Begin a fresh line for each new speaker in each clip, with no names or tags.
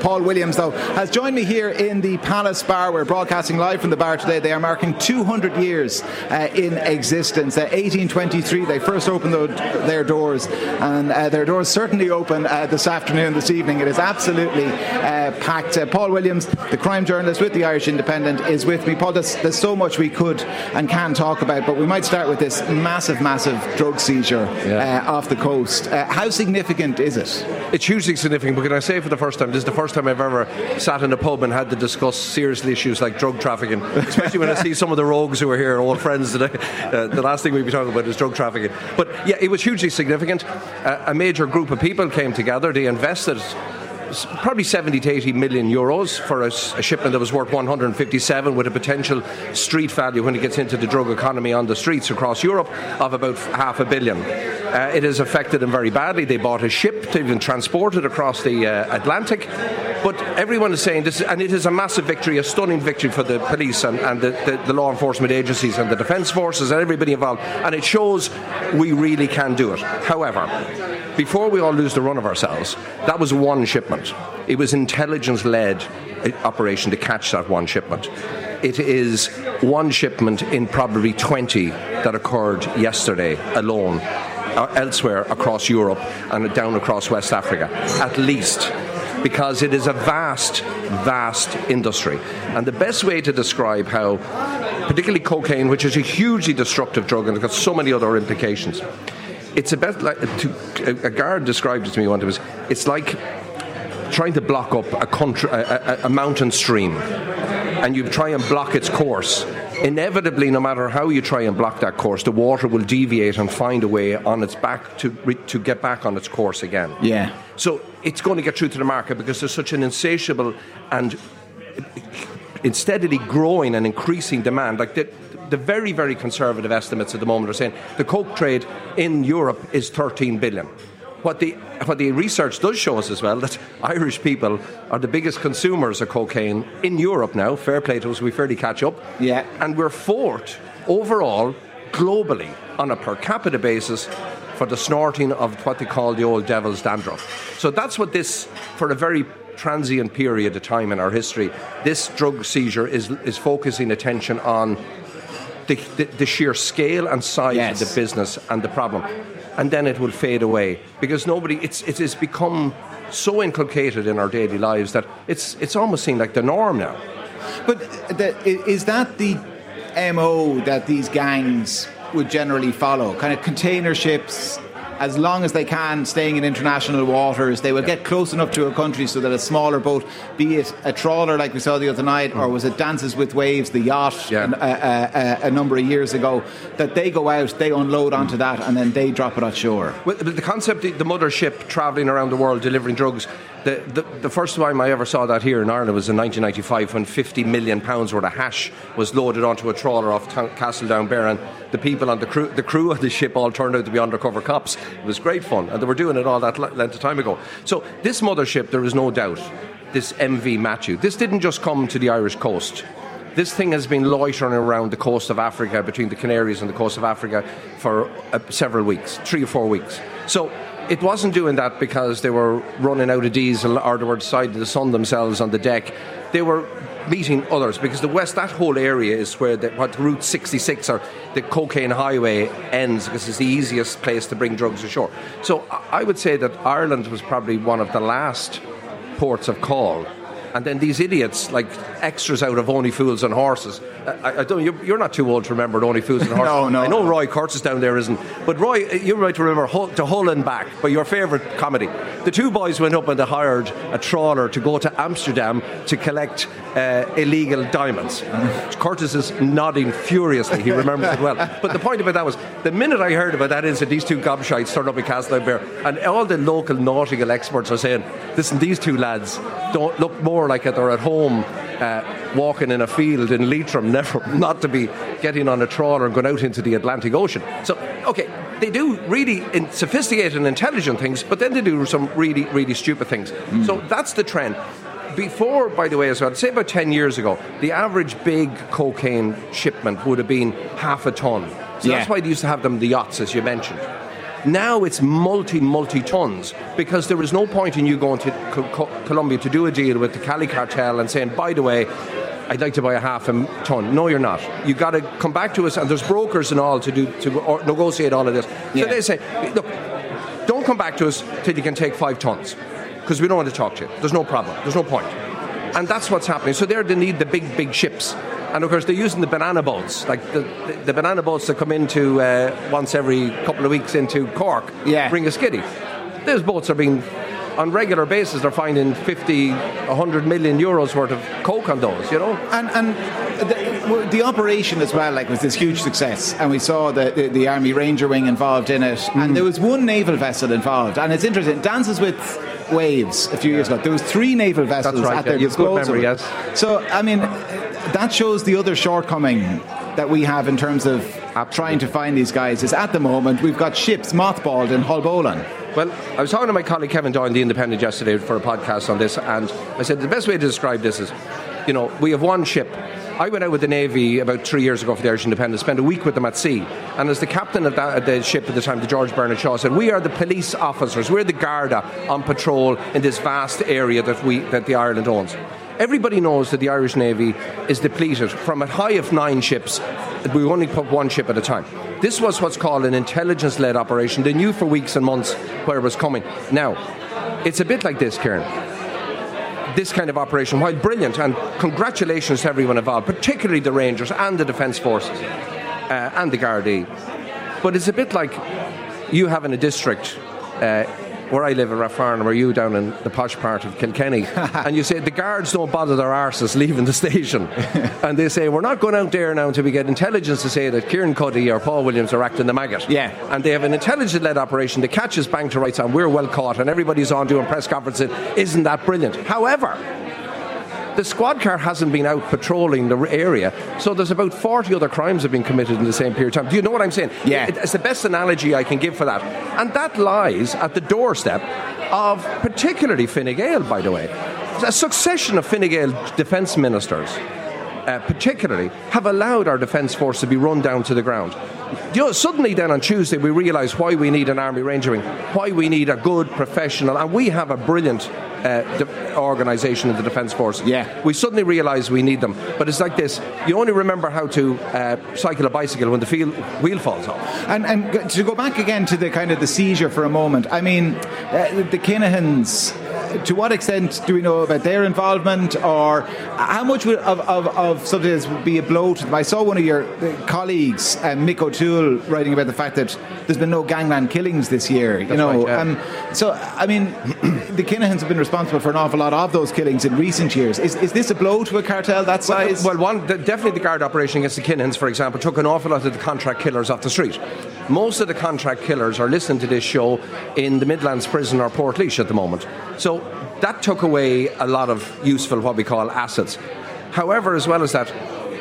Paul Williams, though, has joined me here in the Palace Bar. We're broadcasting live from the bar today. They are marking 200 years uh, in existence. Uh, 1823, they first opened the, their doors, and uh, their doors certainly open uh, this afternoon, this evening. It is absolutely uh, packed. Uh, Paul Williams, the crime journalist with the Irish Independent, is with me. Paul, there's, there's, so much we could and can talk about, but we might start with this massive, massive drug seizure yeah. off the coast. how significant is it?
It's hugely significant, but can I say for the first time, this is the first first time I've ever sat in a pub and had to discuss serious issues like drug trafficking, especially when I see some of the rogues who are here, old friends today. Uh, the last thing we'd be talking about is drug trafficking. But yeah, it was hugely significant. Uh, a major group of people came together, they invested probably 70 to 80 million euros for a, a, shipment that was worth 157 with a potential street value when it gets into the drug economy on the streets across Europe of about half a billion. Uh, it has affected them very badly. They bought a ship to even transport it across the uh, Atlantic. But everyone is saying this, and it is a massive victory, a stunning victory for the police and, and the, the, the law enforcement agencies and the defence forces and everybody involved. And it shows we really can do it. However, before we all lose the run of ourselves, that was one shipment. It was intelligence led operation to catch that one shipment. It is one shipment in probably 20 that occurred yesterday alone, uh, Uh, elsewhere across Europe and down across West Africa, at least because it is a vast, vast industry. And the best way to describe how, particularly cocaine, which is a hugely destructive drug and it's got so many other implications, it's about like to, a guard described it to me. It was it's like trying to block up a, a, a, a mountain stream, and you try and block its course inevitably, no matter how you try and block that course, the water will deviate and find a way on its back to to get back on its course again.
Yeah.
So it's going to get through to the market because there's such an insatiable and steadily growing and increasing demand. Like the, the very, very conservative estimates at the moment are saying the coke trade in Europe is 13 billion. What the, what the research does show us as well that Irish people are the biggest consumers of cocaine in Europe now. Fair play to us, we fairly catch up.
Yeah.
And we're fourth overall globally on a per capita basis for the snorting of what they call the old devil's dandruff. So that's what this, for a very transient period of time in our history, this drug seizure is, is focusing attention on the, the, the sheer scale and size yes. of the business and the problem. And then it will fade away because nobody, it's, it has become so inculcated in our daily lives that it's, it's almost seen like the norm now.
But the, is that the MO that these gangs would generally follow? Kind of container ships, as long as they can, staying in international waters. They will get close enough to a country so that a smaller boat, be it a trawler like we saw the other night, or mm. was it Dances with Waves, the yacht, yeah. a, a, a, a, number of years ago, that they go out, they unload onto mm. that, and then they drop it at shore.
Well, the concept, the mothership travelling around the world delivering drugs, the, the, the, first time I ever saw that here in Ireland was in 1995 when 50 million pounds worth of hash was loaded onto a trawler off T- Castletownbere and the people on the crew, the crew of the ship all turned out to be undercover cops. It was great fun and they were doing it all that length of time ago. So this mothership, there is no doubt, this MV Matthew, this didn't just come to the Irish coast. This thing has been loitering around the coast of Africa, between the Canaries and the coast of Africa, for uh, several weeks, three or four weeks. So it wasn't doing that because they were running out of diesel or they were deciding to sun themselves on the deck. They were meeting others because the west, that whole area is where the, what Route 66 or the cocaine highway ends because it's the easiest place to bring drugs ashore. So I would say that Ireland was probably one of the last ports of call and then these idiots, like extras out of Only Fools and Horses. I, I don't. You're, you're, not too old to remember Only Fools and Horses.
no, no.
I know Roy Curtis down there isn't, but Roy, you might remember Hull, to Hull and back. But your favourite comedy. The two boys went up and they hired a trawler to go to Amsterdam to collect uh, illegal diamonds. Curtis is nodding furiously. He remembers it well. But the point about that was the minute I heard about that is that incident, these two gobshites turned up in Castletownbere, and all the local nautical experts are saying, "Listen, these two lads don't look more like they're at home uh, walking in a field in Leitrim, never not to be getting on a trawler and going out into the Atlantic Ocean. So, okay, they do really sophisticated and intelligent things, but then they do some really, really stupid things. Mm. So that's the trend. Before, by the way, as well, say about 10 years ago, the average big cocaine shipment would have been half a ton So
Yeah.
that's why they used to have them the yachts, as you mentioned. Now it's multi, multi tons because there is no point in you going to Co- Co- Colombia to do a deal with the Cali cartel and saying, by the way, I'd like to buy a half a ton. No, you're not. You got to come back to us, and there's brokers and all to do to or, negotiate all of this.
Yeah.
So they say, look, don't come back to us till you can take five tons because we don't want to talk to you. There's no problem. There's no point. And that's what's happening. So they're they need the big, big ships. And of course, they're using the banana boats, like the, the, the banana boats that come into uh, once every couple of weeks into Cork,
Yeah.
Ringaskiddy. Those boats are being, on regular basis, they're finding 50, 100 million euros worth of coke on those, you know?
And, and the, the operation as well, like, was this huge success, and we saw the, the, the Army Ranger Wing involved in it,
Hmm.
and there was one naval vessel involved, and it's interesting. Dances with Waves a few years ago. There was three naval vessels
right,
at
yeah.
their disposal.
memory, yes.
So, I mean, that shows the other shortcoming that we have in terms of trying to find these guys. Is at the moment we've got ships mothballed in Haulbowline.
Well, I was talking to my colleague Kevin Doyle, the Independent, yesterday for a podcast on this, and I said the best way to describe this is, you know, we have one ship. I went out with the Navy about three years ago for the Irish Independence, spent a week with them at sea. And as the captain of that, the ship at the time, the George Bernard Shaw, said, We are the police officers, we're the Garda on patrol in this vast area that, we, that the Ireland owns. Everybody knows that the Irish Navy is depleted. From a high of nine ships, we only put one ship at a time. This was what's called an intelligence led operation. They knew for weeks and months where it was coming. Now, it's a bit like this, Kieran this kind of operation, while brilliant, and congratulations to everyone involved, particularly the Rangers and the Defence Forces uh, and the Gardaí. But it's a bit like you having a district. Uh, where I live in Rathfarnham, or you down in the posh part of Kilkenny, and you say the guards don't bother their arses leaving the station, and they say we're not going out there now until we get intelligence to say that Kieran Cuddihy or Paul Williams are acting the maggot.
Yeah.
and they have an intelligence-led operation that catches bang to rights, and we're well caught, and everybody's on doing press conferences. Isn't that brilliant? However, the squad car hasn't been out patrolling the area, so there's about 40 other crimes have been committed in the same period of time. Do you know what I'm saying?
Yeah.
It's the best analogy I can give for that. And that lies at the doorstep of particularly Fine Gael, by the way. A succession of Fine Gael defence ministers. Uh, particularly, have allowed our defence force to be run down to the ground. You know, suddenly, then on Tuesday, we realise why we need an Army Ranger Wing, why we need a good professional, and we have a brilliant uh, de- organisation in the Defence Force.
Yeah.
We suddenly realise we need them. But it's like this you only remember how to uh, cycle a bicycle when the wheel falls off.
And, and to go back again to the kind of the seizure for a moment, I mean, uh, the Kinahans, to what extent do we know about their involvement, or how much would, of, of, of something this would be a blow to them? I saw one of your uh, colleagues, um, Mick O'Toole, writing about the fact that there's been no gangland killings this year. You know,
right, yeah.
um, so I mean, the Kinahans have been responsible for an awful lot of those killings in recent years. Is, is this a blow to a cartel that size?
Well, one the, definitely the guard operation against the Kinahans, for example, took an awful lot of the contract killers off the street. Most of the contract killers are listening to this show in the Midlands prison or Port at the moment. So that took away a lot of useful, what we call assets. However, as well as that,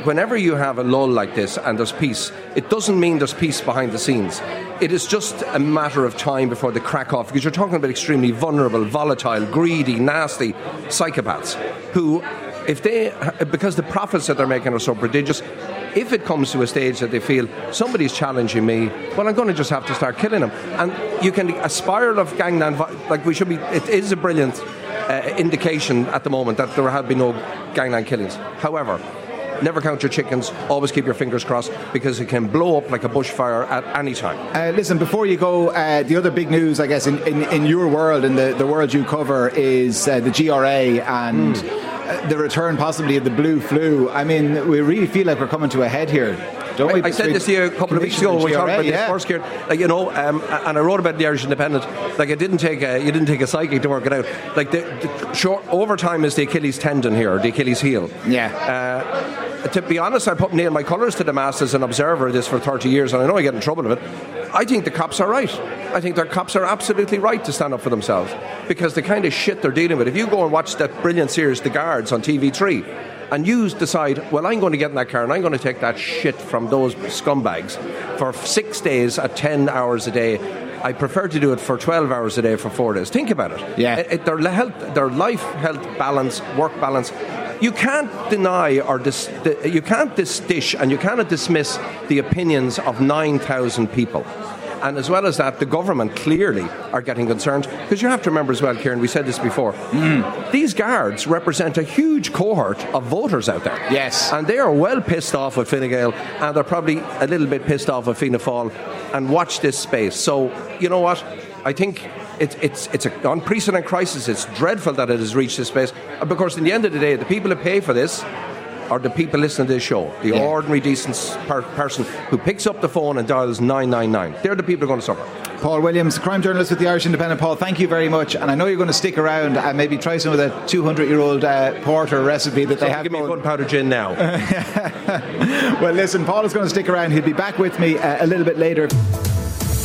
whenever you have a lull like this and there's peace, it doesn't mean there's peace behind the scenes. It is just a matter of time before they crack off because you're talking about extremely vulnerable, volatile, greedy, nasty psychopaths who, if they, because the profits that they're making are so prodigious, if it comes to a stage that they feel somebody's challenging me, well, I'm going to just have to start killing them. And you can, a spiral of gangland, like we should be, it is a brilliant uh, indication at the moment that there have been no gangland killings. However, never count your chickens, always keep your fingers crossed because it can blow up like a bushfire at any time.
Uh, listen, before you go, uh, the other big news, I guess, in, in, in your world, in the, the world you cover, is uh, the GRA and uh, the return possibly of the blue flu. I mean, we really feel like we're coming to a head here, don't we?
I, I said this to you a couple of weeks ago when we talked about
yeah.
this first year. Like you know, um, and I wrote about the Irish Independent. Like it didn't take a, you didn't take a psychic to work it out. Like the, the short overtime is the Achilles tendon here, the Achilles heel.
Yeah.
Uh, to be honest, I put nail my colours to the mast as an observer of this for 30 years, and I know I get in trouble with it. I think the cops are right. I think their cops are absolutely right to stand up for themselves because the kind of shit they're dealing with. If you go and watch that brilliant series, The Guards, on TV3, and you decide, well, I'm going to get in that car and I'm going to take that shit from those scumbags for six days at 10 hours a day. I prefer to do it for 12 hours a day for four days. Think about it.
Yeah.
It- it- their, health, their life, health balance, work balance, you can't deny or dis, you can't dish and you cannot dismiss the opinions of 9,000 people. And as well as that, the government clearly are getting concerned because you have to remember as well, Kieran, we said this before. Mm. These guards represent a huge cohort of voters out there.
Yes.
And they are well pissed off with Fine Gael and they're probably a little bit pissed off with Fianna Fáil and watch this space. So, you know what? I think it, it's it's an unprecedented crisis. It's dreadful that it has reached this space because, in the end of the day, the people who pay for this are the people listening to this show, the yeah. ordinary, decent per- person who picks up the phone and dials 999. They're the people who are going to suffer.
Paul Williams, crime journalist with the Irish Independent. Paul, thank you very much. And I know you're going to stick around and maybe try some of that 200 year old uh, porter recipe that so they have.
Give me gunpowder gin now.
well, listen, Paul is going to stick around. He'll be back with me uh, a little bit later.